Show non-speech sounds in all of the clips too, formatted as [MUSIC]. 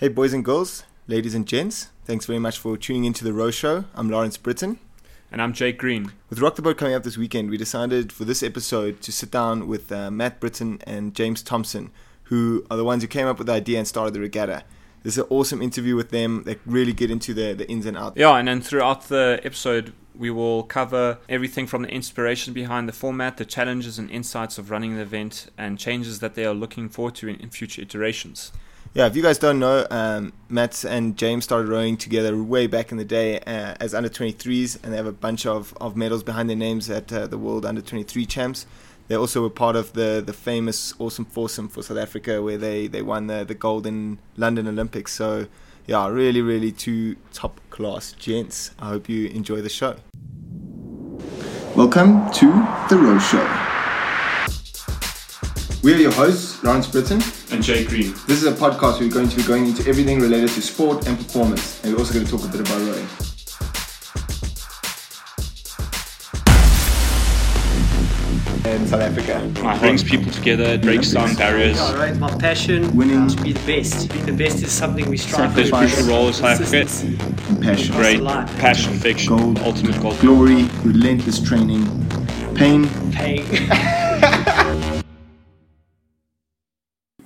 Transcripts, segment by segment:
Hey, boys and girls, ladies and gents, thanks very much for tuning into the Row Show. I'm Lawrence Brittain. And I'm Jake Green. With Rock the Boat coming up this weekend, we decided for this episode to sit down with uh, Matt Brittain and James Thompson, who are the ones who came up with the idea and started the regatta. This is an awesome interview with them. They really get into the, the ins and outs. Yeah, and then throughout the episode, we will cover everything from the inspiration behind the format, the challenges and insights of running the event, and changes that they are looking forward to in, in future iterations. Yeah, if you guys don't know, um, Matt and James started rowing together way back in the day uh, as under 23s, and they have a bunch of, of medals behind their names at uh, the World Under 23 Champs. They also were part of the, the famous Awesome Foursome for South Africa, where they, they won the, the gold in London Olympics. So, yeah, really, really two top class gents. I hope you enjoy the show. Welcome to The Row Show. We are your hosts, Lawrence Brittain and Jay Green. This is a podcast where we're going to be going into everything related to sport and performance, and we're also going to talk a bit about rowing. In South Africa, it brings people together, it breaks down barriers. Yeah, right. My passion Winning. to be the best. Being the best is something we strive There's for. crucial role in South Africa. Consistency. compassion, Great the passion, fiction, Gold. ultimate goal. glory, relentless training, pain. Paying. [LAUGHS]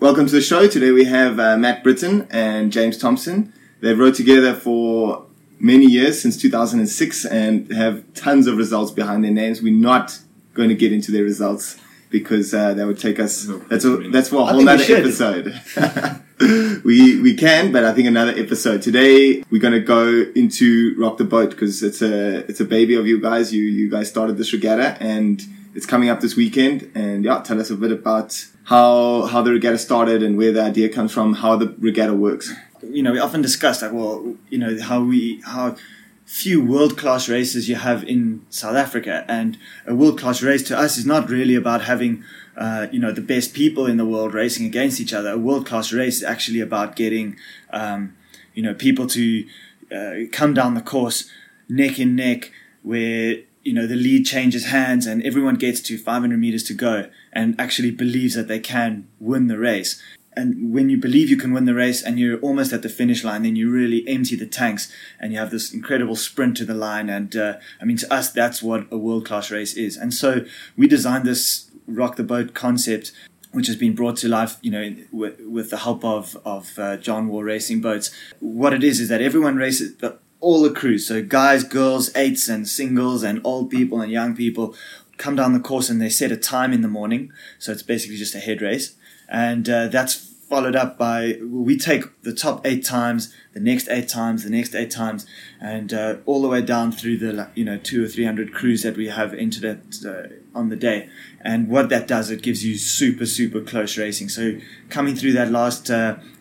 Welcome to the show. Today we have uh, Matt Brittain and James Thompson. They've rowed together for many years, since 2006, and have tons of results behind their names. We're not going to get into their results because uh, that would take us. That's a, that's for a whole think we nother should. episode. [LAUGHS] we we can, but I think another episode. Today we're going to go into rock the boat because it's a it's a baby of you guys. You you guys started this regatta and it's coming up this weekend. And yeah, tell us a bit about how how the regatta started and where the idea comes from, how the regatta works. you know, we often discuss like, well, you know, how we how few world class races you have in South Africa, and a world class race to us is not really about having. Uh, you know the best people in the world racing against each other. A world class race is actually about getting, um, you know, people to uh, come down the course neck in neck, where you know the lead changes hands and everyone gets to 500 meters to go and actually believes that they can win the race and when you believe you can win the race and you're almost at the finish line, then you really empty the tanks and you have this incredible sprint to the line. And uh, I mean, to us, that's what a world class race is. And so we designed this rock the boat concept. Which has been brought to life, you know, with, with the help of of uh, John War Racing Boats. What it is is that everyone races the, all the crews, so guys, girls, eights, and singles, and old people and young people, come down the course and they set a time in the morning. So it's basically just a head race and uh, that's followed up by we take the top eight times, the next eight times, the next eight times, and uh, all the way down through the you know two or three hundred crews that we have entered it uh, on the day. And what that does, it gives you super super close racing. So coming through that last.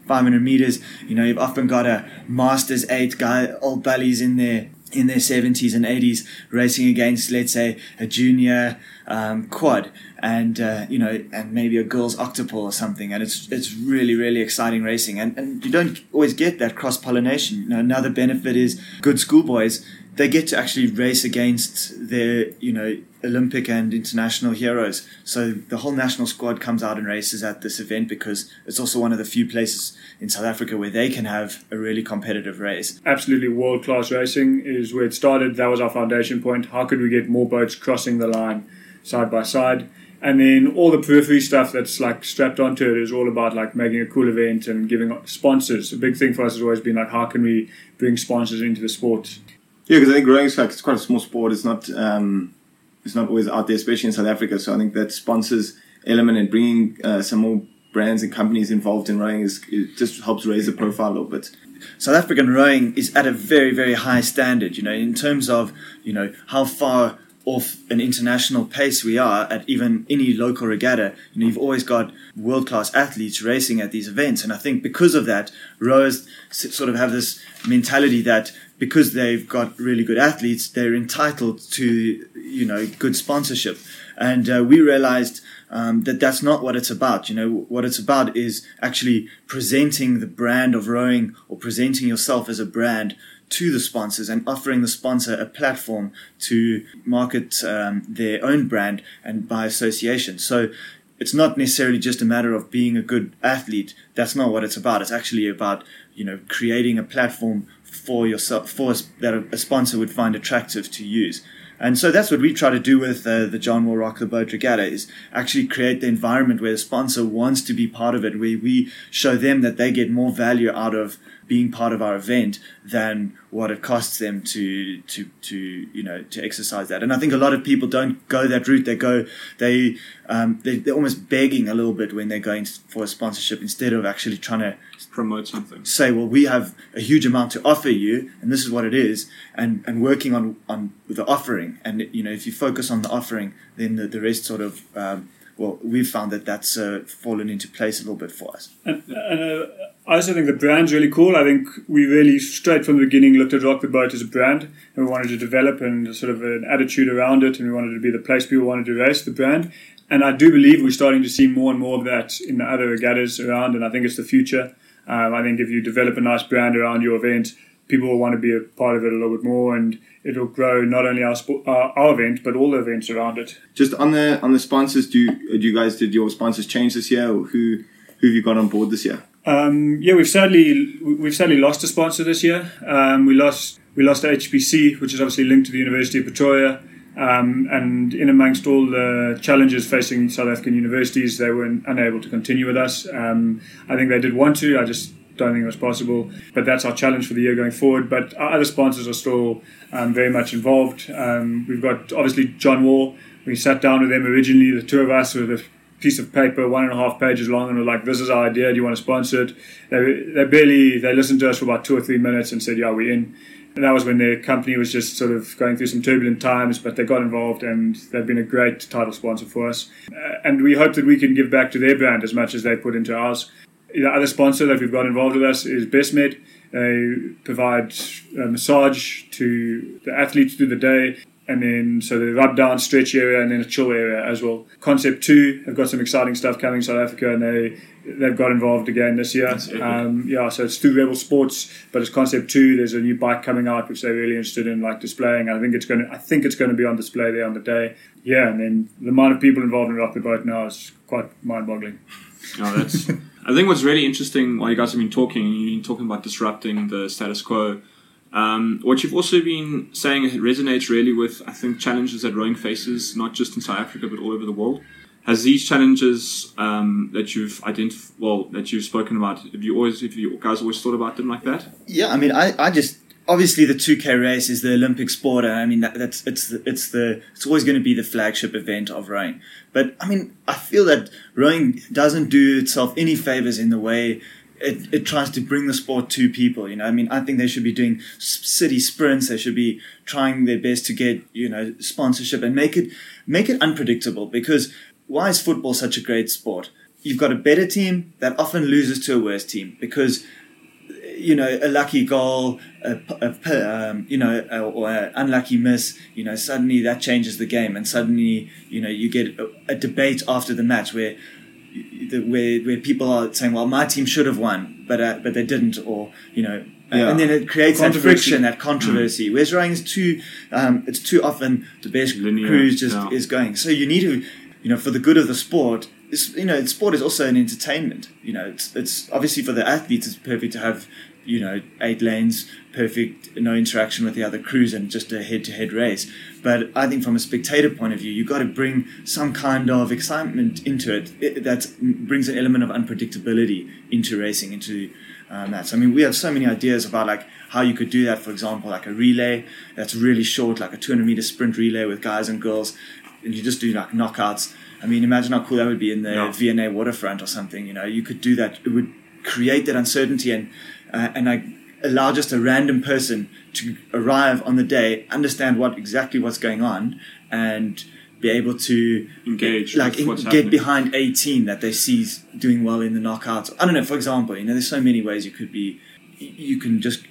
Uh, 500 meters, you know, you've often got a Masters 8 guy, old bellies in there in their 70s and 80s racing against let's say a junior um, quad and uh, you know and maybe a girls octopus or something. And it's it's really really exciting racing. And, and you don't always get that cross pollination you know another benefit is good schoolboys they get to actually race against their you know Olympic and international heroes. So the whole national squad comes out and races at this event because it's also one of the few places in South Africa where they can have a really competitive race. absolutely world class racing is where it started. That was our foundation point. How could we get more boats crossing the line side by side? And then all the periphery stuff that's like strapped onto it is all about like making a cool event and giving sponsors. A big thing for us has always been like how can we bring sponsors into the sport? Yeah, because I think rowing is like it's quite a small sport. It's not um, it's not always out there, especially in South Africa. So I think that sponsors element and bringing uh, some more brands and companies involved in rowing is it just helps raise the profile a little bit. South African rowing is at a very, very high standard, you know, in terms of, you know, how far off an international pace we are at even any local regatta. You know, you've always got world class athletes racing at these events. And I think because of that, rowers sort of have this mentality that because they've got really good athletes, they're entitled to, you know, good sponsorship. And uh, we realized um, that that's not what it's about. You know, what it's about is actually presenting the brand of rowing or presenting yourself as a brand to the sponsors and offering the sponsor a platform to market um, their own brand and by association. So it's not necessarily just a matter of being a good athlete. That's not what it's about. It's actually about you know creating a platform for yourself for that a, a sponsor would find attractive to use. And so that's what we try to do with uh, the John Moore Rock the Boat Regatta is actually create the environment where the sponsor wants to be part of it, where we show them that they get more value out of being part of our event than what it costs them to to to you know to exercise that. And I think a lot of people don't go that route. They go they um, they, they're almost begging a little bit when they're going for a sponsorship instead of actually trying to promote something. say, well, we have a huge amount to offer you, and this is what it is, and, and working on, on the offering. And, you know, if you focus on the offering, then the, the rest sort of, um, well, we've found that that's uh, fallen into place a little bit for us. And, and uh, I also think the brand's really cool. I think we really, straight from the beginning, looked at Rock the Boat as a brand, and we wanted to develop and sort of an attitude around it, and we wanted to be the place people wanted to race the brand. And I do believe we're starting to see more and more of that in the other regattas around, and I think it's the future. Um, I think if you develop a nice brand around your event, people will want to be a part of it a little bit more, and it'll grow not only our sport, our, our event but all the events around it. Just on the on the sponsors, do you, do you guys did your sponsors change this year, or who who have you got on board this year? Um, yeah, we've sadly we've sadly lost a sponsor this year. Um, we lost we lost HPC, which is obviously linked to the University of Pretoria. Um, and in amongst all the challenges facing South African universities, they were unable to continue with us. Um, I think they did want to. I just don't think it was possible. But that's our challenge for the year going forward. But our other sponsors are still um, very much involved. Um, we've got obviously John Wall. We sat down with them originally, the two of us, with a piece of paper, one and a half pages long, and were like, "This is our idea. Do you want to sponsor it?" They, they barely they listened to us for about two or three minutes and said, "Yeah, we're in." And that was when their company was just sort of going through some turbulent times, but they got involved and they've been a great title sponsor for us. Uh, and we hope that we can give back to their brand as much as they put into ours. The other sponsor that we've got involved with us is BestMed. They provide a massage to the athletes through the day and then so the rub down stretch area and then a chill area as well. Concept two have got some exciting stuff coming in South Africa and they they've got involved again this year. Um, yeah, so it's through Rebel Sports, but it's Concept Two. There's a new bike coming out which they're really interested in, like displaying. I think it's going to I think it's going to be on display there on the day. Yeah, and then the amount of people involved in Rock the Boat now is quite mind-boggling. No, that's. [LAUGHS] I think what's really interesting while you guys have been talking, you've been talking about disrupting the status quo. Um, what you've also been saying resonates really with, I think, challenges that rowing faces, not just in South Africa but all over the world. Has these challenges um, that you've identified, well, that you've spoken about, have you always, have you guys always thought about them like that? Yeah, I mean, I, I just obviously the 2K race is the Olympic sport, I mean that, that's it's the, it's the it's always going to be the flagship event of rowing. But I mean, I feel that rowing doesn't do itself any favors in the way it, it tries to bring the sport to people. You know, I mean, I think they should be doing city sprints. They should be trying their best to get you know sponsorship and make it make it unpredictable. Because why is football such a great sport? You've got a better team that often loses to a worse team because you know, a lucky goal, a, a um, you know, a, or an unlucky miss, you know, suddenly that changes the game, and suddenly, you know, you get a, a debate after the match where, where where people are saying, well, my team should have won, but uh, but they didn't, or you know. Yeah. And then it creates that friction, that controversy. Mm. Whereas rowing is too, um, it's too often the best Linear, cruise just yeah. is going. So you need to, you know, for the good of the sport, you know, sport is also an entertainment. You know, it's it's obviously for the athletes, it's perfect to have you know eight lanes, perfect, no interaction with the other crews, and just a head-to-head race. But I think from a spectator point of view, you've got to bring some kind of excitement into it, it that brings an element of unpredictability into racing, into um, that. So I mean, we have so many ideas about like how you could do that. For example, like a relay that's really short, like a 200 meter sprint relay with guys and girls, and you just do like knockouts. I mean, imagine how cool that would be in the Yeah. V&A waterfront or something. You know, you could do that. It would create that uncertainty and uh, and like allow just a random person to arrive on the day, understand what exactly what's going on, and be able to Engage like in- get happening. behind a team that they see doing well in the knockouts. I don't know. For example, you know, there's so many ways you could be. You can just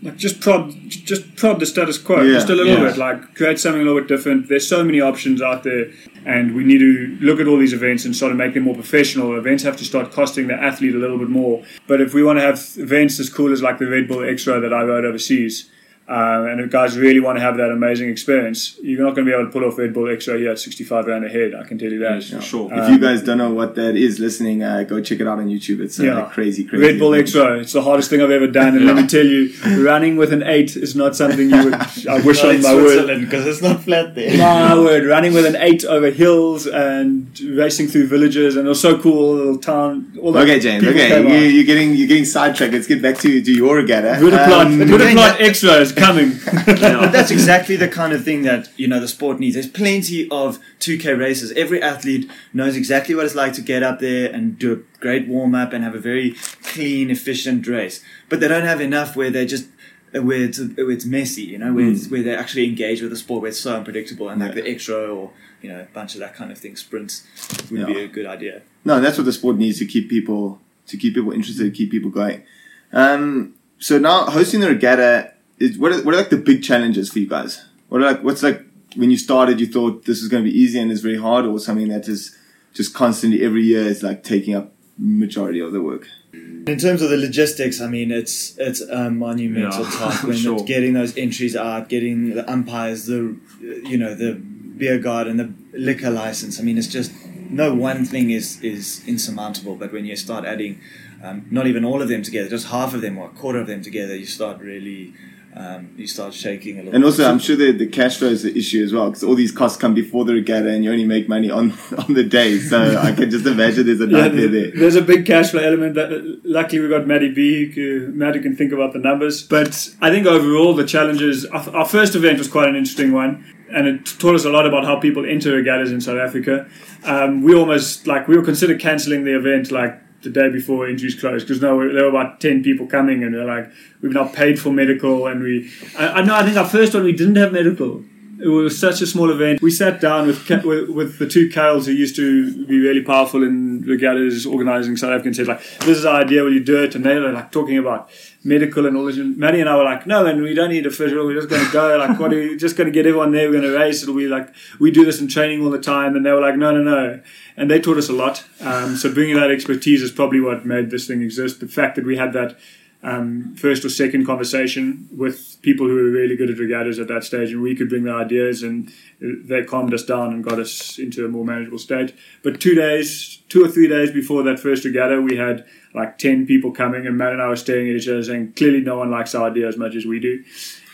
Like just prod, just prod the status quo, Yeah, just a little bit. Like create something a little bit different. There's so many options out there, and we need to look at all these events and sort of make them more professional. Events have to start costing the athlete a little bit more. But if we want to have events as cool as like the Red Bull Extra that I rode overseas, uh, and if guys really want to have that amazing experience, you're not going to be able to pull off Red Bull Extra here at 65 rand a head. I can tell you that. Yes, for sure. If you guys don't know what that is, listening, uh, go check it out on YouTube. It's uh, Yeah. crazy, crazy. Red Bull Extra, it's the hardest thing I've ever done, and let me tell you, running with an eight is not something you would. I [LAUGHS] wish on my word. because it's not flat there. My word, running with an eight over hills and racing through villages, and it was so cool, little town. All the Okay, James. Okay, you, you're getting you're getting sidetracked. Let's get back to, to your regatta. Ruderplat, Um, Ruderplat Extra coming. [LAUGHS] But that's exactly the kind of thing that you know the sport needs. There's plenty of 2K races. Every athlete knows exactly what it's like to get up there and do a great warm up and have a very clean, efficient race. But they don't have enough where they just where it's where it's messy, you know, where it's, where they actually engage with the sport where it's so unpredictable and like the extra or you know a bunch of that kind of thing. Sprints would be a good idea. No, that's what the sport needs to keep people to keep people interested, to keep people going. Um, so now hosting the regatta is what are, what are like the big challenges for you guys? What are like what's like when you started, you thought this is going to be easy and it's very hard, or something that is just constantly every year is like taking up majority of the work. In terms of the logistics, I mean, it's it's a monumental Yeah, [LAUGHS] task when sure. it's getting those entries out, getting the umpires, the you know the beer garden, the liquor license. I mean, it's just no one thing is is insurmountable. But when you start adding, um, not even all of them together, just half of them or a quarter of them together, you start really um, you start shaking a little. And also, bit. I'm sure the, the cash flow is the issue as well because all these costs come before the regatta, and you only make money on [LAUGHS] on the day. So I can just imagine there's a Yeah, nightmare there. there's a big cash flow element. That luckily we got Maddie B. who- Matt who can think about the numbers. But I think overall the challenges. Our, our first event was quite an interesting one, and it taught us a lot about how people enter regattas in South Africa. Um, we almost like we were considered cancelling the event like the day before entries closed because no, there were about ten people coming, and they're like, we've not paid for medical, and we. I, I know. I think our first one we didn't have medical. It was such a small event. We sat down with with, with the two Kales who used to be really powerful in regattas, organising South Africa, and said like, "This is our idea. Will you do it?" And they were like talking about medical and all this. And Maddie and I were like, "No, and we don't need a physio. We're just going to go. Like, what? Are we just going to get everyone there. We're going to race. It'll be like we do this in training all the time." And they were like, "No, no, no." And they taught us a lot. Um, so bringing that expertise is probably what made this thing exist. The fact that we had that um, first or second conversation with people who were really good at regattas at that stage, and we could bring the ideas, and they calmed us down and got us into a more manageable state. But two days, two or three days before that first regatta, we had like ten people coming, and Matt and I were staring at each other, saying, "Clearly, no one likes our idea as much as we do."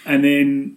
And then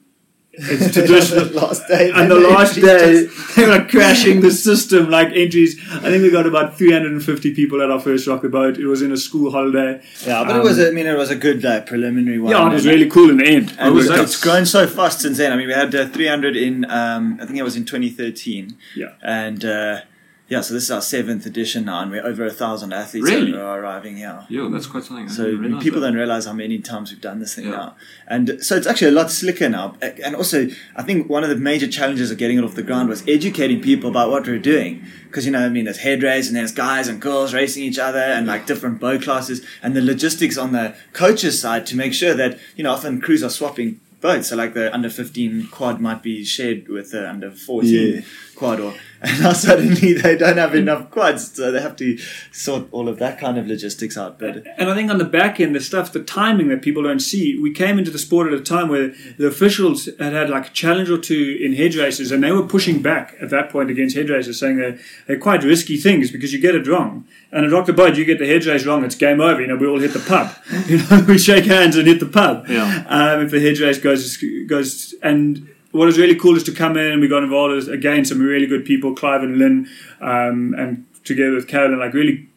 it's [LAUGHS] traditional. last day, And the last day, [LAUGHS] they were crashing the system like entries. I think we got about 350 people at our first Rock the Boat. It was in a school holiday. yeah, but Um, it was. I mean, it was a good uh, preliminary one. Yeah, it was really cool in the end. And was it's, that? it's grown so fast since then. I mean, we had uh, 300 in, um, I think it was in 2013. Yeah. And uh, yeah, so this is our seventh edition now, and we're over a thousand athletes Really? are arriving here. Yo, that's quite something. I So didn't people that. don't realize how many times we've done this thing Yeah. now, and so it's actually a lot slicker now. And also, I think one of the major challenges of getting it off the ground was educating people about what we're doing. Because you know, I mean, there's head race and there's guys and girls racing each other, and like different boat classes, and the logistics on the coaches' side to make sure that you know often crews are swapping boats. So like the under 15 quad might be shared with the under 14 Yeah. quad, or and now suddenly they don't have enough quads, so they have to sort all of that kind of logistics out. But And I think on the back end, the stuff, the timing that people don't see, we came into the sport at a time where the officials had had like a challenge or two in head races, and they were pushing back at that point against head races, saying they're, they're quite risky things because you get it wrong. And at Rock the Boat, you get the head race wrong, it's game over. You know, we all hit the pub. [LAUGHS] You know, we shake hands and hit the pub. Yeah. Um, if the head race goes goes and. What was really cool is to come in and we got involved again some really good people, Clive and Lynn, um, and together with Carolyn, like really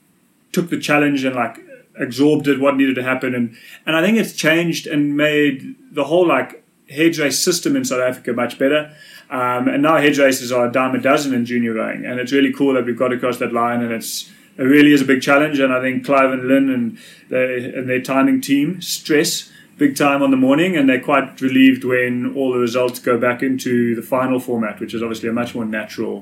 took the challenge and like absorbed it, what needed to happen, and and I think it's changed and made the whole like head race system in South Africa much better. Um, and now head races are a dime a dozen in junior rowing, and it's really cool that we've got across that line, and it's it really is a big challenge. And I think Clive and Lynn and they and their timing team stress big time on the morning, and they're quite relieved when all the results go back into the final format, which is obviously a much more natural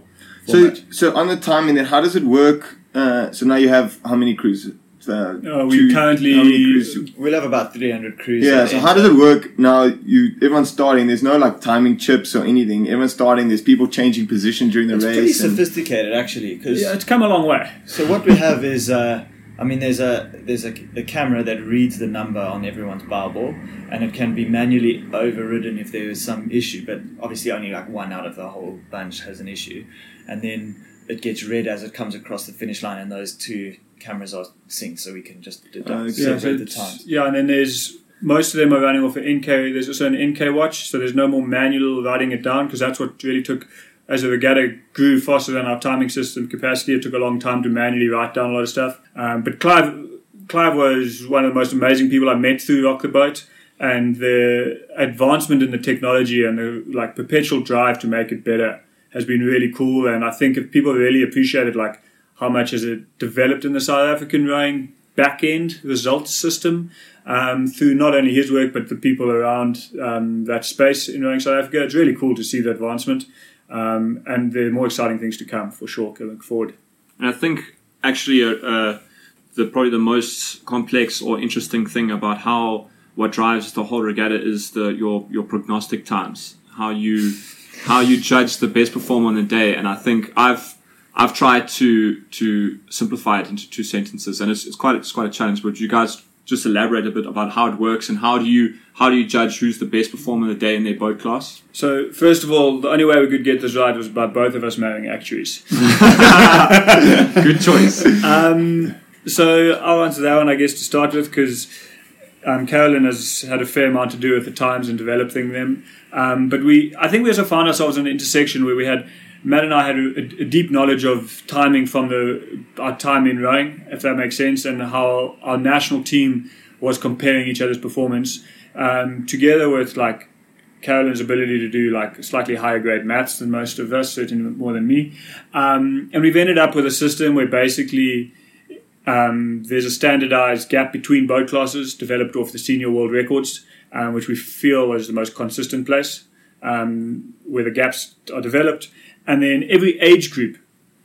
So, format. so on the timing, then how does it work? Uh, so now you have how many crews? Uh, Uh, we two- currently- how many crews? We'll have about 300 crews. Yeah. So how does it work now? You everyone's starting. There's no like timing chips or anything. Everyone's starting. There's people changing position during the race. It's pretty sophisticated, actually. Because yeah, it's come a long way. so what we have is uh, I mean, there's a there's a, a camera that reads the number on everyone's Powerball, and it can be manually overridden if there is some issue. But obviously, only like one out of the whole bunch has an issue, and then it gets read as it comes across the finish line, and those two cameras are synced, so we can just deduct, uh, Okay. Yeah, so the it's- time. yeah, and then there's most of them are running off an NK. There's also an NK watch, so there's no more manual writing it down because that's what really took. As the regatta grew faster than our timing system capacity, it took a long time to manually write down a lot of stuff. Um, but Clive, Clive was one of the most amazing people I met through Rock the Boat, and the advancement in the technology and the like perpetual drive to make it better has been really cool. And I think if people really appreciated like how much has it developed in the South African rowing back end results system um, through not only his work but the people around um, that space in rowing South Africa. It's really cool to see the advancement, um, and are more exciting things to come for sure going forward. And I think actually, uh, uh, the probably the most complex or interesting thing about how what drives the whole regatta is the your your prognostic times, how you how you judge the best performer on the day. And I think I've I've tried to to simplify it into two sentences, and it's, it's quite it's quite a challenge. But you guys just elaborate a bit about how it works and how do you how do you judge who's the best performer of the day in their boat class? So first of all, the only way we could get this right was by both of us marrying actuaries. [LAUGHS] [LAUGHS] Good choice. Um, so I'll answer that one, I guess, to start with, because um, Carolyn has had a fair amount to do with the times and developing them. Um, but we, I think we also found ourselves in an intersection where we had Matt and I had a, a deep knowledge of timing from the our time in rowing, if that makes sense, and how our national team was comparing each other's performance, um, together with like Carolyn's ability to do like slightly higher grade maths than most of us, certainly more than me. Um, and we've ended up with a system where basically um, there's a standardized gap between boat classes developed off the senior world records, um, which we feel is the most consistent place um, where the gaps are developed. And then every age group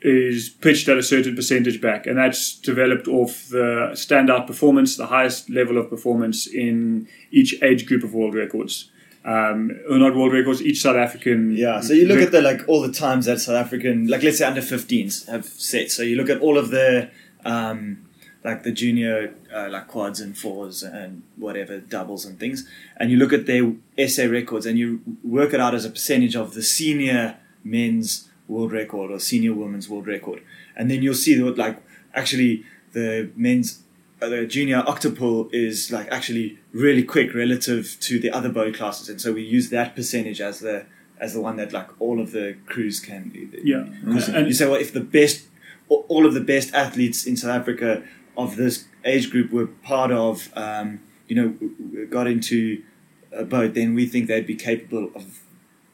is pitched at a certain percentage back, and that's developed off the standout performance, the highest level of performance in each age group of world records. Um, or not world records, each South African. Yeah, so you look at the like all the times that South African, like let's say under 15s have set. So you look at all of the um, like the junior uh, like quads and fours and whatever doubles and things, and you look at their SA records and you work it out as a percentage of the senior men's world record or senior women's world record, and then you'll see that like actually the men's uh, the junior octuple is like actually really quick relative to the other boat classes, and so we use that percentage as the as the one that like all of the crews can do. Yeah. Because And- you say, well, if the best, all of the best athletes in South Africa of this age group were part of, um, you know, got into a boat, then we think they'd be capable of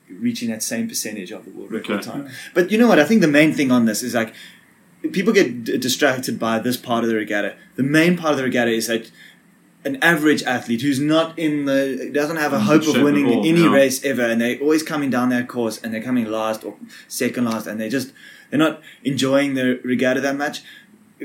reaching that same percentage of the world record Okay. time. But you know what? I think the main thing on this is like people get d- distracted by this part of the regatta. The main part of the regatta is that an average athlete who's not in the doesn't have a hope shape of winning all, any yeah. race ever, and they're always coming down that course and they're coming last or second last, and they just they're not enjoying the regatta that much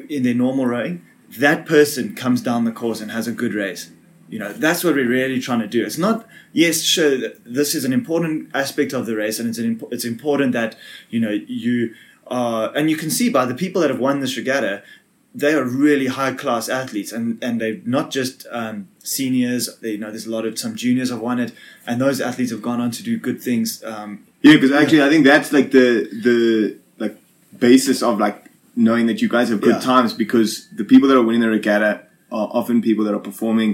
in their normal rowing. That person comes down the course and has a good race. You know, that's what we're really trying to do. It's not, yes, sure, this is an important aspect of the race, and it's an imp- it's important that you know you are, and you can see by the people that have won this regatta, they are really high class athletes, and and they're not just um, seniors. They, you know, there's a lot of some juniors have won it, and those athletes have gone on to do good things. Um, Yeah, because actually, I think that's like the the like basis of like knowing that you guys have good Yeah. times because the people that are winning the regatta are often people that are performing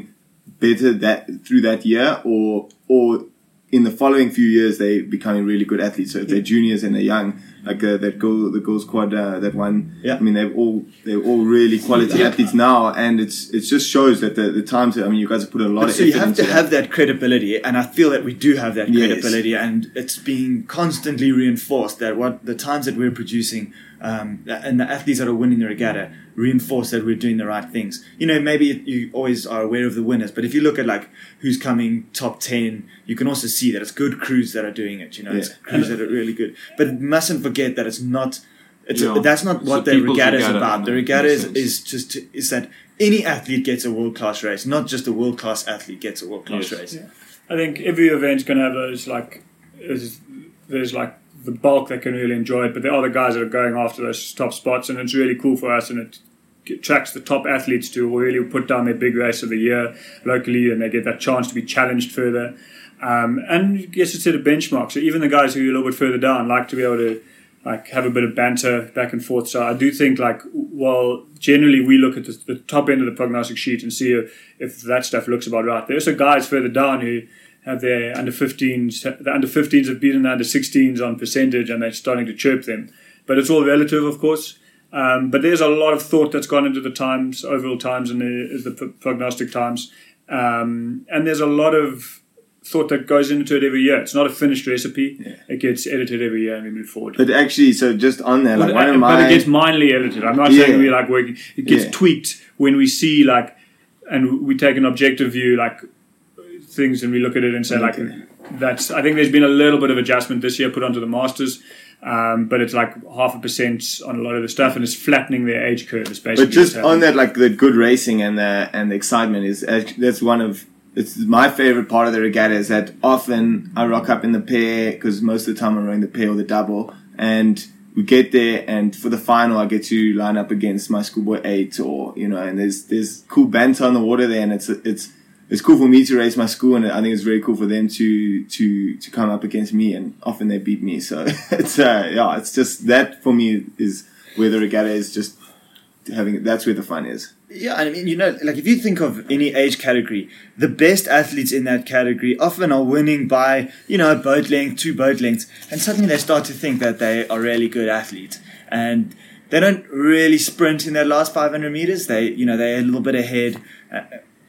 better that through that year or or in the following few years they becoming really good athletes. So if they're juniors and they're young, like uh, that goal, the girls squad uh, that won. Yeah. I mean they've all they're all really quality Yeah. athletes now, and it's it just shows that the the times. I mean, you guys have put a lot of so you have to that. have that credibility, and I feel that we do have that Yes. credibility, and it's being constantly reinforced that what the times that we're producing um, and the athletes that are winning the regatta reinforce that we're doing the right things. You know, maybe you always are aware of the winners, but if you look at like who's coming top ten, you can also see that it's good crews that are doing it. You know, it's crews that are really good, but it mustn't forget that it's not. It's Yeah. that's not what the the regatta is about. The regatta is, is just to, is that any athlete gets a world class race, not just a world class athlete gets a world class Yes. race. I think every event's going to have those like there's, there's like the bulk that can really enjoy it, but the guys that are going after those top spots, and it's really cool for us, and it attracts the top athletes to really put down their big race of the year locally, and they get that chance to be challenged further. Um, and gets to set a benchmark. So even the guys who are a little bit further down like to be able to like have a bit of banter back and forth. So I do think like well, generally we look at the, the top end of the prognostic sheet and see if, if that stuff looks about right. There's some guys further down who have their under 15s. The under 15s have beaten the under 16s on percentage, and they're starting to chirp them. But it's all relative, of course. Um, but there's a lot of thought that's gone into the times, overall times, and the, the prognostic times. Um, and there's a lot of thought that goes into it every year. It's not a finished recipe. Yeah. It gets edited every year and we move forward. But actually, so just on that, like but, one of my, but it gets mindly edited. I'm not yeah. saying we like working. It gets yeah. tweaked when we see like, and we take an objective view like things and we look at it and say okay. like that's. I think there's been a little bit of adjustment this year put onto the masters. Um, but it's like half a percent on a lot of the stuff, and it's flattening their age curve. Basically but just on that, like the good racing and the and the excitement is that's one of it's my favorite part of the regatta is that often I rock up in the pair because most of the time I'm rowing the pair or the double, and we get there, and for the final I get to line up against my schoolboy eight, or you know, and there's there's cool banter on the water there, and it's it's it's cool for me to race my school, and I think it's very cool for them to to to come up against me, and often they beat me. So [LAUGHS] it's uh, yeah, it's just that for me is where the regatta is just having that's where the fun is. Yeah, I mean, you know, like if you think of any age category, the best athletes in that category often are winning by, you know, boat length, two boat lengths, and suddenly they start to think that they are really good athletes. And they don't really sprint in their last 500 meters. They, you know, they're a little bit ahead.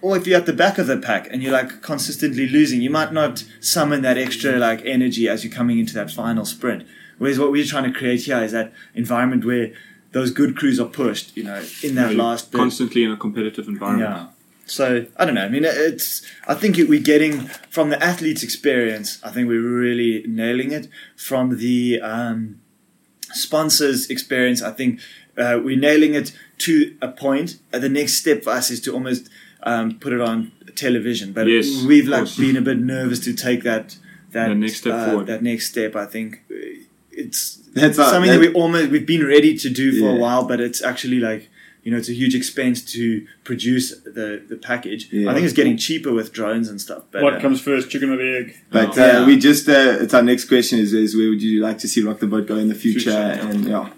Or if you're at the back of the pack and you're like consistently losing, you might not summon that extra like energy as you're coming into that final sprint. Whereas what we're trying to create here is that environment where those good crews are pushed, you know, in that last bit. constantly in a competitive environment. Yeah. So I don't know. I mean, it's. I think it, we're getting from the athlete's experience. I think we're really nailing it. From the um, sponsors' experience, I think uh, we're nailing it to a point. Uh, the next step for us is to almost um, put it on television. But yes, we've like been a bit nervous to take that that the next step uh, forward. That next step, I think, it's that's something that, that we almost we've been ready to do for Yeah. a while, but it's actually like you know it's a huge expense to produce the the package. Yeah. I think it's getting cheaper with drones and stuff. But what uh, comes first, chicken or the egg? But Oh. uh, Yeah. we just uh, it's our next question is is where would you like to see Rock the Boat go in the future? Future. And yeah,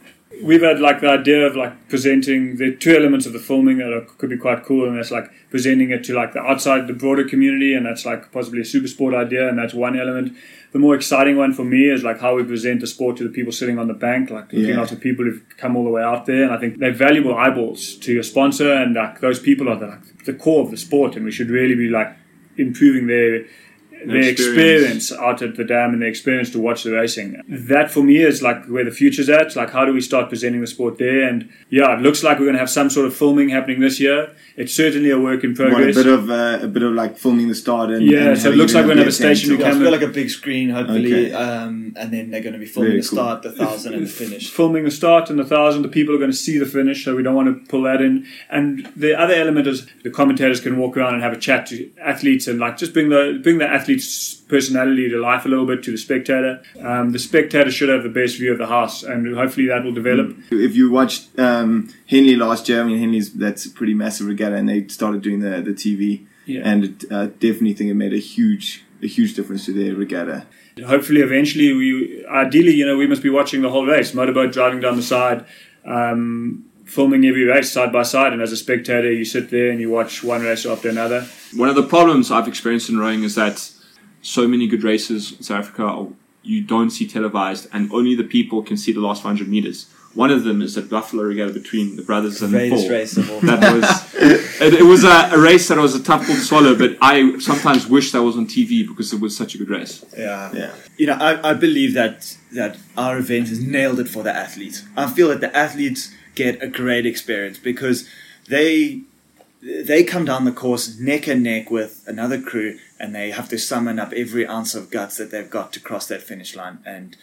We've had like the idea of like presenting the two elements of the filming that are, could be quite cool, and that's like presenting it to like the outside, the broader community, and that's like possibly a super sport idea, and that's one element. The more exciting one for me is like how we present the sport to the people sitting on the bank, like looking Yeah. after people who've come all the way out there, and I think they're valuable eyeballs to your sponsor, and like those people are the, like the core of the sport, and we should really be like improving their their experience. experience out at the dam and their experience to watch the racing. That for me is like where the future's at. Like, how do we start presenting the sport there? And yeah, it looks like we're going to have some sort of filming happening this year. It's certainly a work in want a progress. bit of uh, a bit of like filming the start and Yeah, and so it looks like we're gonna have a at the stationary camera. it's got like a big screen, hopefully, Okay. um, and then they're going to be filming Very the cool. start, the thousand, and the finish. filming the start and the thousand, the people are going to see the finish, so we don't want to pull that in. And the other element is the commentators can walk around and have a chat to athletes and like just bring the bring the athlete's personality to life a little bit to the spectator. Um, the spectator should have the best view of the house, and hopefully that will develop. If you watched um, Henley last year, I mean Henley's that's a pretty massive regatta, and they started doing the the TV, Yeah. and it, uh, definitely think it made a huge a huge difference to their regatta. hopefully eventually we ideally you know we must be watching the whole race motorboat driving down the side um, filming every race side by side and as a spectator you sit there and you watch one race after another One of the problems I've experienced in rowing is that so many good races in South Africa you don't see televised, and only the people can see the last 500 meters. One of them is that Buffalo Regatta between the brothers and the Greatest four. race of all. That was it, it was a, a race that was a tough pill to swallow, but I sometimes wish that was on TV because it was such a good race. Yeah. Yeah. You know, I, I believe that that our event has nailed it for the athletes. I feel that the athletes get a great experience because they they come down the course neck and neck with another crew and they have to summon up every ounce of guts that they've got to cross that finish line and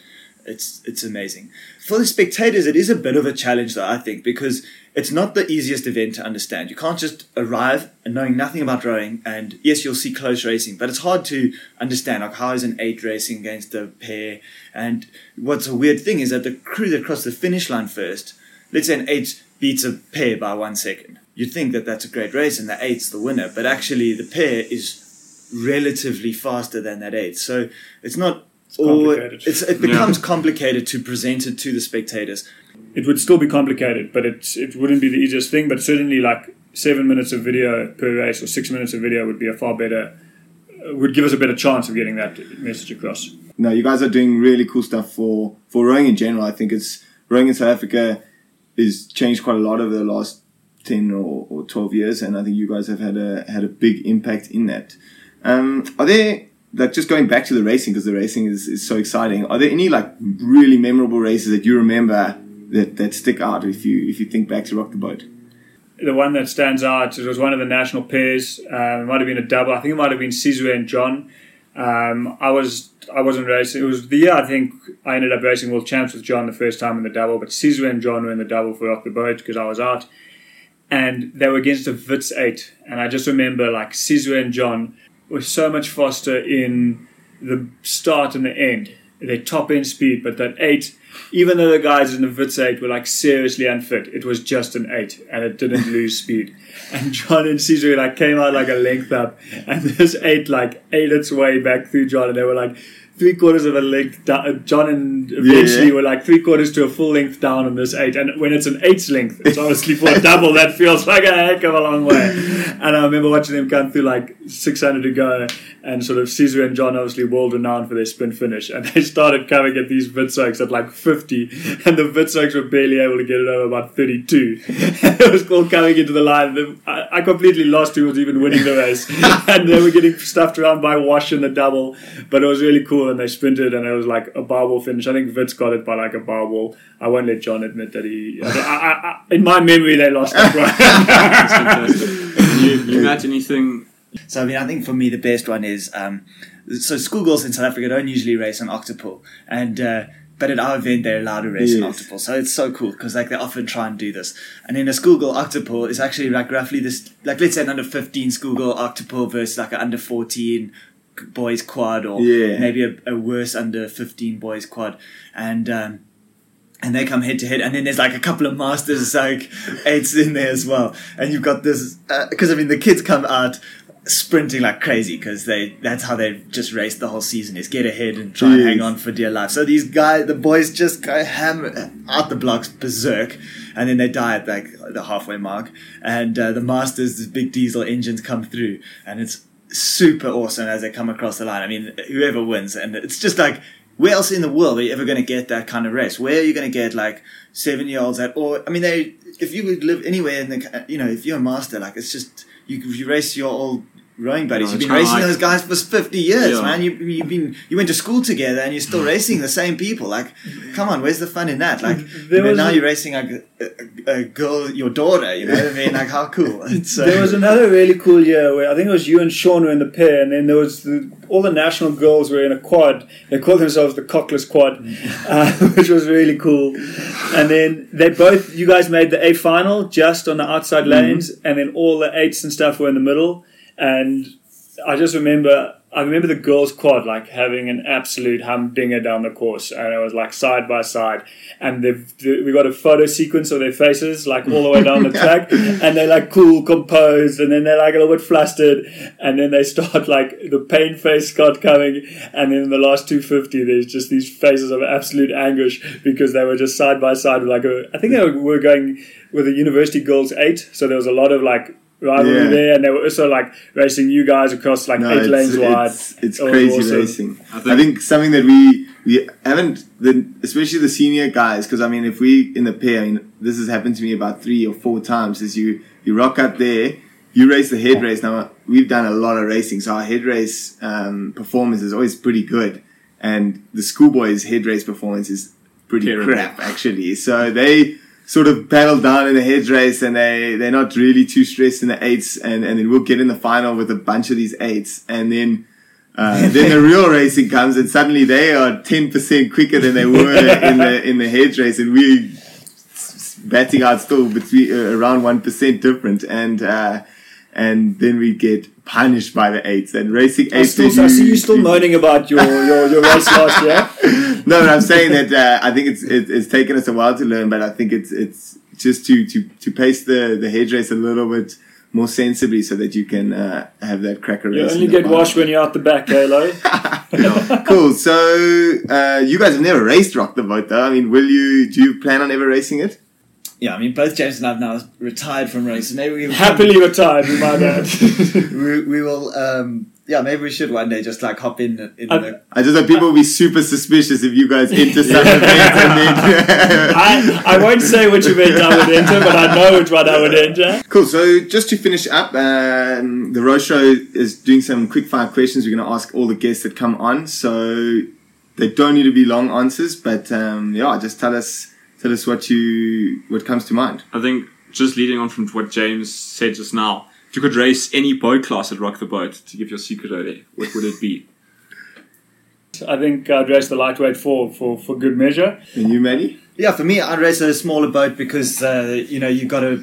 it's it's amazing. For the spectators it is a bit of a challenge though I think because it's not the easiest event to understand. You can't just arrive and knowing nothing about rowing and yes you'll see close racing but it's hard to understand like how is an eight racing against a pair and what's a weird thing is that the crew that cross the finish line first let's say an eight beats a pair by one second. You'd think that that's a great race and the eight's the winner, but actually the pair is relatively faster than that eight. So it's not all, complicated. it's, it becomes complicated to present it to the spectators. it would still be complicated, but it's it wouldn't be the easiest thing. But certainly, like seven minutes of video per race or six minutes of video would be a far better uh, would give us a better chance of getting that message across. no, you guys are doing really cool stuff for for rowing in general. I think it's rowing in South Africa is changed quite a lot over the last ten or, or twelve years, and I think you guys have had a had a big impact in that. Um, are there like just going back to the racing because the racing is, is so exciting? Are there any like really memorable races that you remember that, that stick out if you if you think back to Rock the Boat? The one that stands out it was one of the national pairs. Um, it might have been a double. I think it might have been Sizwe and John. Um, I was I wasn't racing. It was the year I think I ended up racing world champs with John the first time in the double, but Sizwe and John were in the double for Rock the Boat because I was out, and they were against a Wits eight, and I just remember like Sizwe and John were so much faster in the start and the end. Their top end speed, but that eight, even though the guys in the Wits eight were like seriously unfit, it was just an eight and it didn't [LAUGHS] lose speed. And John and Sizwe like came out like a length up, and this eight like ate its way back through John, and they were like three quarters of a length down. Uh, John and eventually Yeah. were like three quarters to a full length down on this eight. And when it's an eight's length, it's obviously for a [LAUGHS] double. That feels like a heck of a long way. And I remember watching them come through like 600 to go, and sort of Sizwe and John obviously world renowned for their sprint finish. And they started coming at these Vitsokes at like 50, and the Vitsokes were barely able to get it over about 32. [LAUGHS] It was all coming into the line. I completely lost who was even winning the race, [LAUGHS] and they were getting stuffed around by Wash in the double. But it was really cool, and they sprinted, and it was like a bow ball finish. I think Wits got it by like a bow ball. I won't let John admit that he. I, I, I, in my memory, they lost that one. [LAUGHS] you, you [LAUGHS] Matt, anything? So I mean, I think for me the best one is um, so schoolgirls in South Africa don't usually race on octuple, and uh, but at our event they're allowed to race on Yes. octuple, so it's so cool because like they often try and do this. And then a schoolgirl octuple is actually like roughly this, like let's say an under fifteen schoolgirl octopole versus like an under fourteen boys quad, or Yeah. maybe a, a worse under fifteen boys quad, and. Um, and they come head to head, and then there's like a couple of masters like eights in there as well, and you've got this because I mean the kids come out sprinting like crazy because they that's how they just raced the whole season is get ahead and try and hang on for dear life. So these guys, the boys, just go hammer out the blocks berserk, and then they die at like the halfway mark, and uh, the masters, the big diesel engines come through, and it's super awesome as they come across the line. I mean, whoever wins, and it's just like where else in the world are you ever going to get that kind of race? Where are you going to get like seven year olds at, or I mean, they if you would live anywhere in the, you know, if you're a master, like it's just you you race your old rowing buddies. Yeah, You've been racing kinda those guys for fifty years, Yeah. man. You you've been you went to school together and you're still racing the same people. Like, come on, where's the fun in that? Like, you know, now a- you're racing a, a, a girl, your daughter. You know what I mean? Like, how cool! [LAUGHS] It's, uh, There was another really cool year where I think it was you and Sean were in the pair, and then there was the, all the national girls were in a quad. They called themselves the Cockless Quad, [LAUGHS] uh, which was really cool. And then they both, you guys made the A final just on the outside lanes, and then all the eights and stuff were in the middle. And I just remember, I remember the girls' quad like having an absolute humdinger down the course, and it was like side by side. And they've, the, we got a photo sequence of their faces like all the way down the [LAUGHS] track, and they're like cool, composed, and then they're like a little bit flustered, and then they start [LAUGHS] like the pain face start coming, and then in the last 250, there's just these faces of absolute anguish because they were just side by side. With like a, I think they were, were going with a university girls eight, so there was a lot of like rivalry Yeah. there, and they were also like racing you guys across like No, eight it's, lanes wide. it's, it's It crazy awesome. racing. I I think- think, something that we we haven't, the, especially the senior guys, because I mean, if we in the pair, I mean, this has happened to me about three or four times. Is you you rock up there, you race the head race. Now we've done a lot of racing, so our head race um, performance is always pretty good, and the schoolboys' head race performance is pretty Terrible. crap actually. So they sort of battle down in the head race and they, they're not really too stressed in the eights and, and then we'll get in the final with a bunch of these eights and then uh, [LAUGHS] then the real racing comes and suddenly they are 10% quicker than they were in the in the head race and we batting out still between uh, around 1% different and uh, and then we get punished by the eights and racing I, eights still, they I see you still moaning about your, your, your race last year. [LAUGHS] [LAUGHS] no, but I'm saying that uh, I think it's it, it's taken us a while to learn, but I think it's it's just to to to pace the the head race a little bit more sensibly so that you can uh, have that cracker You only get washed when you're out the back, eh, Lo? [LAUGHS] [LAUGHS] cool. So uh, you guys have never raced Rock the Boat, though. I mean, will you? Do you plan on ever racing it? Yeah, I mean, both James and I have now retired from racing. Maybe we Happily retired, we might add. we, we will. Um, yeah, maybe we should one day just like hop in in I- the. I just know people will be super suspicious if you guys enter some event and then. [LAUGHS] I, I won't say which event I would enter, but I know which one I would enter. Cool. So just to finish up, um, the Row Show is doing some quick fire questions. We're going to ask all the guests that come on. So they don't need to be long answers, but um, yeah, just tell us tell us what you what comes to mind. I think just leading on from what James said just now, if you could race any boat class at Rock the Boat to give your secret away, what would it be? I think I'd race the lightweight for, for, for good measure. And you, Maddie? Yeah, for me, I'd race a smaller boat because uh, you know you've got to.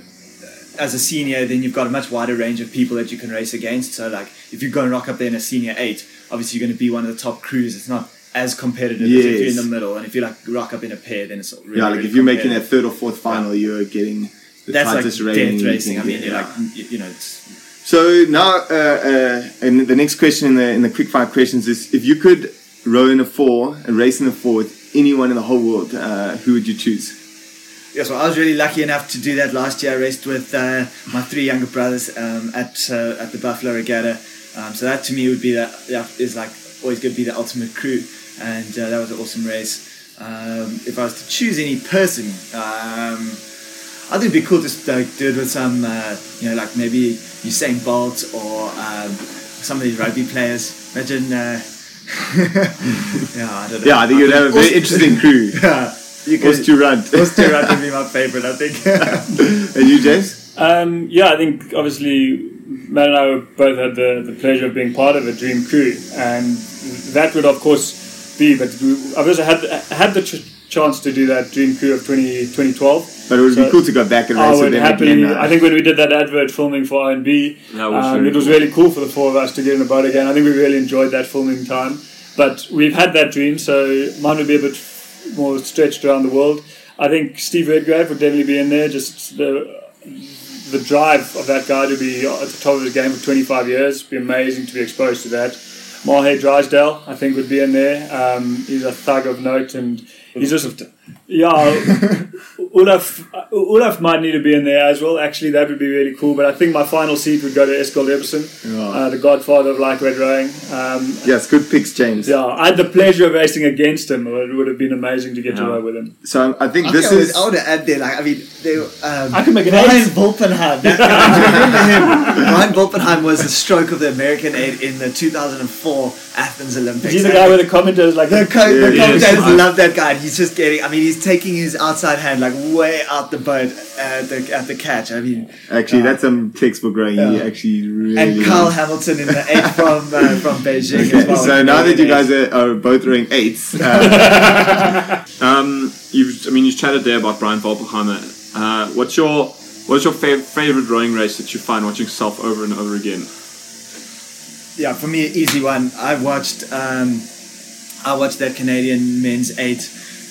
As a senior, then you've got a much wider range of people that you can race against. So, like, if you're going to rock up there in a senior eight, obviously you're going to be one of the top crews. It's not as competitive as if you're in the middle. And if you like rock up in a pair, then it's really, Yeah, like really if you're making a third or fourth final, you're getting the that's like death racing. I mean, yeah. like you, know, So now, uh, uh, and the next question in the in the quick five questions is: if you could row in a four and race in a four with anyone in the whole world, uh, who would you choose? Yeah, so I was really lucky enough to do that last year. I raced with uh, my three younger brothers um, at uh, at the Buffalo Regatta. Um, so that to me would be that yeah, is like always going to be the ultimate crew, and uh, that was an awesome race. Um, if I was to choose any person, um, I think it'd be cool to uh, do it with some, uh, you know, like maybe Usain Bolt or um, some of these rugby players. Imagine. Uh, [LAUGHS] yeah, I don't know. Yeah, I think you'd have a very interesting crew. [LAUGHS] Yeah, you could. Us to run. Those would be my favorite, I think. [LAUGHS] and you, James? Um, yeah, I think obviously Matt and I both had the, the pleasure of being part of a dream crew, and that would of course be. But I've also had had the ch- chance to do that dream crew of 20, 2012. But it would be cool to go back and I race with would them happily. again. uh, I think when we did that advert filming for R&B, was um, it was cool. really cool for the four of us to get in the boat again. I think we really enjoyed that filming time. But we've had that dream, so mine would be a bit more stretched around the world. I think Steve Redgrave would definitely be in there. Just the the drive of that guy to be at the top of his game for 25 years. It'd be amazing to be exposed to that. Mahe Drysdale, I think, would be in there. Um, he's a thug of note, and he's just yeah. [LAUGHS] Olaf Olaf might need to be in there as well. Actually, that would be really cool. But I think my final seat would go to Eskild Ebbesen, Yeah. uh, the godfather of lightweight rowing. Um, yes, good picks, James. yeah, I had the pleasure of racing against him. It would have been amazing to get to Yeah. row with him. So I think I this think I would- is. I would add there, like, I mean, they, um, I can make an Brian eight. Volpenhein. That guy, do [LAUGHS] you remember him? Bryan Volpenhein was the stroke of the American aid in the 2004 Athens Olympics. He's the guy with the commentators like the, co- Yeah, yes. commentators love that guy. He's just getting. I mean, he's taking his outside hand like way out the boat at the at the catch. I mean, Actually, uh, that's some textbook rowing. He Yeah. actually really. and Kyle Hamilton in the eight [LAUGHS] from uh, from Beijing. Okay, as well. so now that you guys are, are both rowing eights, [LAUGHS] uh, Um, you've, I mean, you chatted there about Bryan Volpenheimer. Uh, what's your what's your fav- favorite rowing race that you find watching yourself over and over again? Yeah, for me, easy one. I watched um, I watched that Canadian men's eight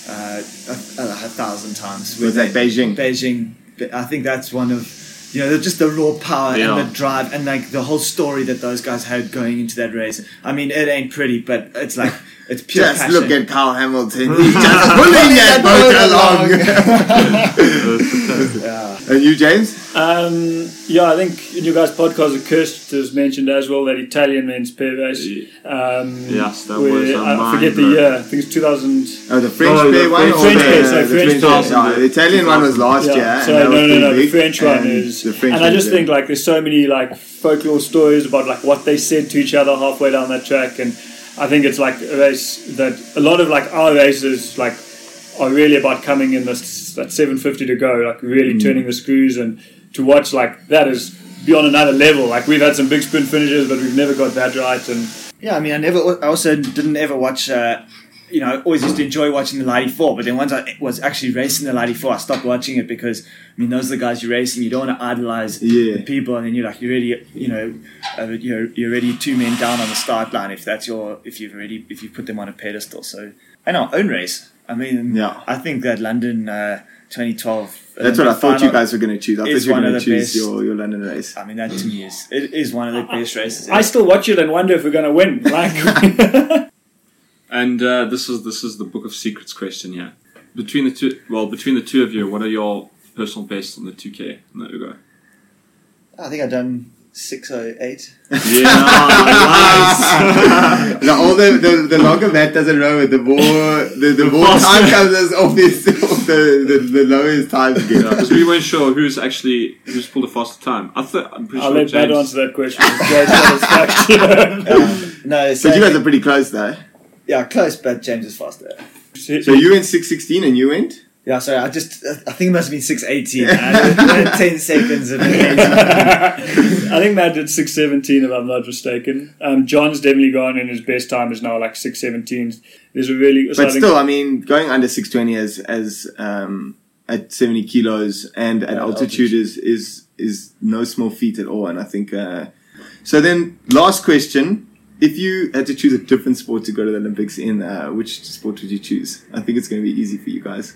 uh, a, a thousand times. Was that Beijing? Beijing. I think that's one of you know just the raw power Yeah. and the drive and like the whole story that those guys had going into that race. I mean, it ain't pretty, but it's like [LAUGHS] it's pure just passion. look at Kyle Hamilton. [LAUGHS] He's just pulling that boat along. [LAUGHS] and you, James? Um, yeah, I think in your guys' podcast, Kirst has mentioned as well that Italian men's pair race. Um, Yes, that where- was a I forget the year. I think it's 2000. Oh, the French No, the pair one? French- French the, pair, sorry, the French French pair. pair. Oh, the Italian one was last year. Yeah, and so that no, no, no. The French one and is, the French and I just yeah. think like there's so many like folklore stories about like what they said to each other halfway down that track, and I think it's like a race that a lot of like our races like are really about coming in this that 750 to go, like really Mm. turning the screws, and to watch like that is beyond another level. Like we've had some big sprint finishes, but we've never got that right, and Yeah, I mean, I never. I also didn't ever watch. Uh, you know, I always used to enjoy watching the Lady Four, but then once I was actually racing the Lady Four, I stopped watching it because I mean, those are the guys you're racing. You don't want to idolize Yeah. the people, and then you're like, you're already, you know, uh, you're you're already two men down on the start line if that's your if you've already if you put them on a pedestal. So and our own race. I mean, Yeah. I think that London uh, 2012. That's what I thought you guys were going to choose. I thought you were going to choose best. your, your London race. I mean, that to me is it is one of the best races. I still watch it and wonder if we're going to win. Like, [LAUGHS] [LAUGHS] And uh, this is this is the book of secrets question here. Between the two, well, between the two of you, what are your personal bests on the two K? There we go. I think I've done six or eight. Yeah, [LAUGHS] nice. [LAUGHS] the older, the, the longer Matt doesn't row it, the more the, the more time comes us off this off the, the the lowest time to get. Because we weren't sure who's actually who's pulled a faster time. I thought I'm pretty I'll sure let Bad James. answer that question. [LAUGHS] James satisfaction. Um, no, so, But you guys are pretty close though. Yeah, close, but James is faster. So you went six sixteen and you went. Yeah, sorry, I just I think it must have been six eighteen. [LAUGHS] ten seconds. Of [LAUGHS] I think Matt did six seventeen, if I'm not mistaken. Um, John's definitely gone, and his best time is now like six seventeen. There's a really, so But think- still, I mean, going under six twenty as as um, at seventy kilos and at At altitude is is is no small feat at all. And I think uh, so. Then last question. If you had to choose a different sport to go to the Olympics in, uh, which sport would you choose? I think it's going to be easy for you guys.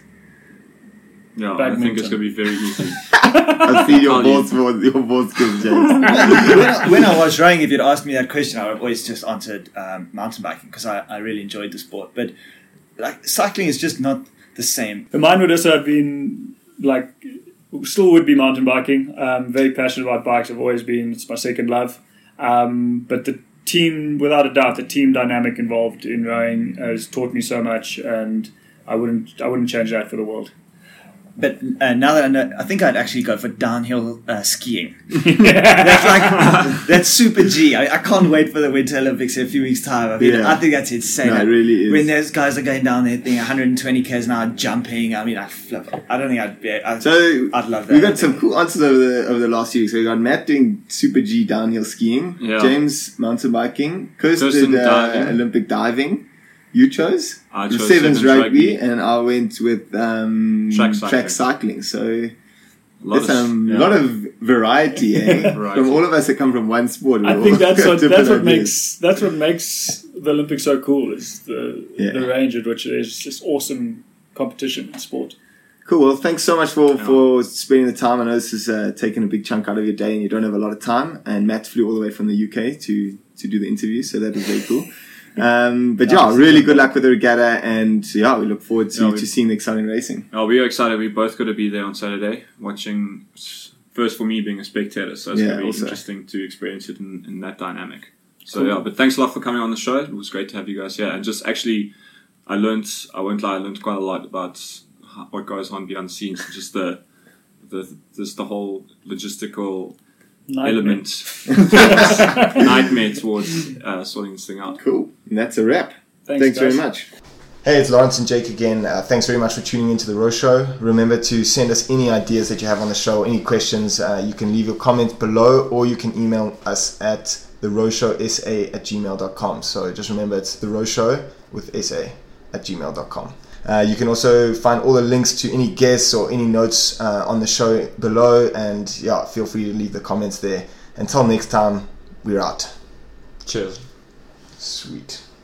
Yeah, I think it's going to be very easy. [LAUGHS] I see your Can't ball skills, your ball skills, James. when, I, when I was rowing, if you'd asked me that question, I would have always just answered um, mountain biking because I, I really enjoyed the sport. But like cycling is just not the same. But mine would also have been like, still would be mountain biking. Um, very passionate about bikes. I've always been. It's my second love. Um, but the team, without a doubt, the team dynamic involved in rowing has taught me so much, and I wouldn't, I wouldn't change that for the world. But uh, now that I know, I think I'd actually go for downhill uh, skiing. [LAUGHS] that's like that's super G. I, I can't wait for the Winter Olympics in a few weeks' time. I mean, Yeah. I think that's insane. No, it really is. When those guys are going down there, thing 120 k's an hour jumping. I mean, I flip. I don't think I'd be. I'd, So I'd love that. we got some cool answers over the over the last few weeks. So we got Matt doing super G downhill skiing, Yeah. James mountain biking, Kirsten, Kirsten did uh, diving. Olympic diving. You chose I chose sevens sevens rugby, rugby. and I went with um, Track cycling. track cycling. So A lot of, some yeah. lot of variety, eh? [LAUGHS] Variety. from all of us that come from one sport. I we think all that's [LAUGHS] what different that's what ideas. makes that's what makes the Olympics so cool is the Yeah. the range at which it is just awesome competition in sport. Cool. Well, thanks so much for, Yeah. for spending the time. I know this is uh, taking a big chunk out of your day and you don't have a lot of time. And Matt flew all the way from the UK to, to do the interview, so that was very cool. Um, but yeah, really good luck with the regatta. And yeah, we look forward to, Yeah, we- to seeing the exciting racing. Oh, we are excited. We both got to be there on Saturday, watching. First for me being a spectator, so it's Yeah, going to be also. interesting to experience it in, in that dynamic. So yeah, but thanks a lot for coming on the show. It was great to have you guys here, and just actually, I learned. I won't lie, I learned quite a lot about what goes on behind the scenes. Just the the just the whole logistical Nightmare. element nightmare [LAUGHS] towards uh, sorting this thing out. Cool. And that's a wrap. Thanks, Thanks very much. Hey, it's Lawrence and Jake again. Uh, thanks very much for tuning into the Row Show. Remember to send us any ideas that you have on the show, any questions. Uh, you can leave your comment below or you can email us at the sa at gmail.com. So just remember it's the Row Show with sa at gmail.com. Uh, you can also find all the links to any guests or any notes uh, on the show below. And yeah, feel free to leave the comments there. Until next time, we're out. Cheers. Sweet.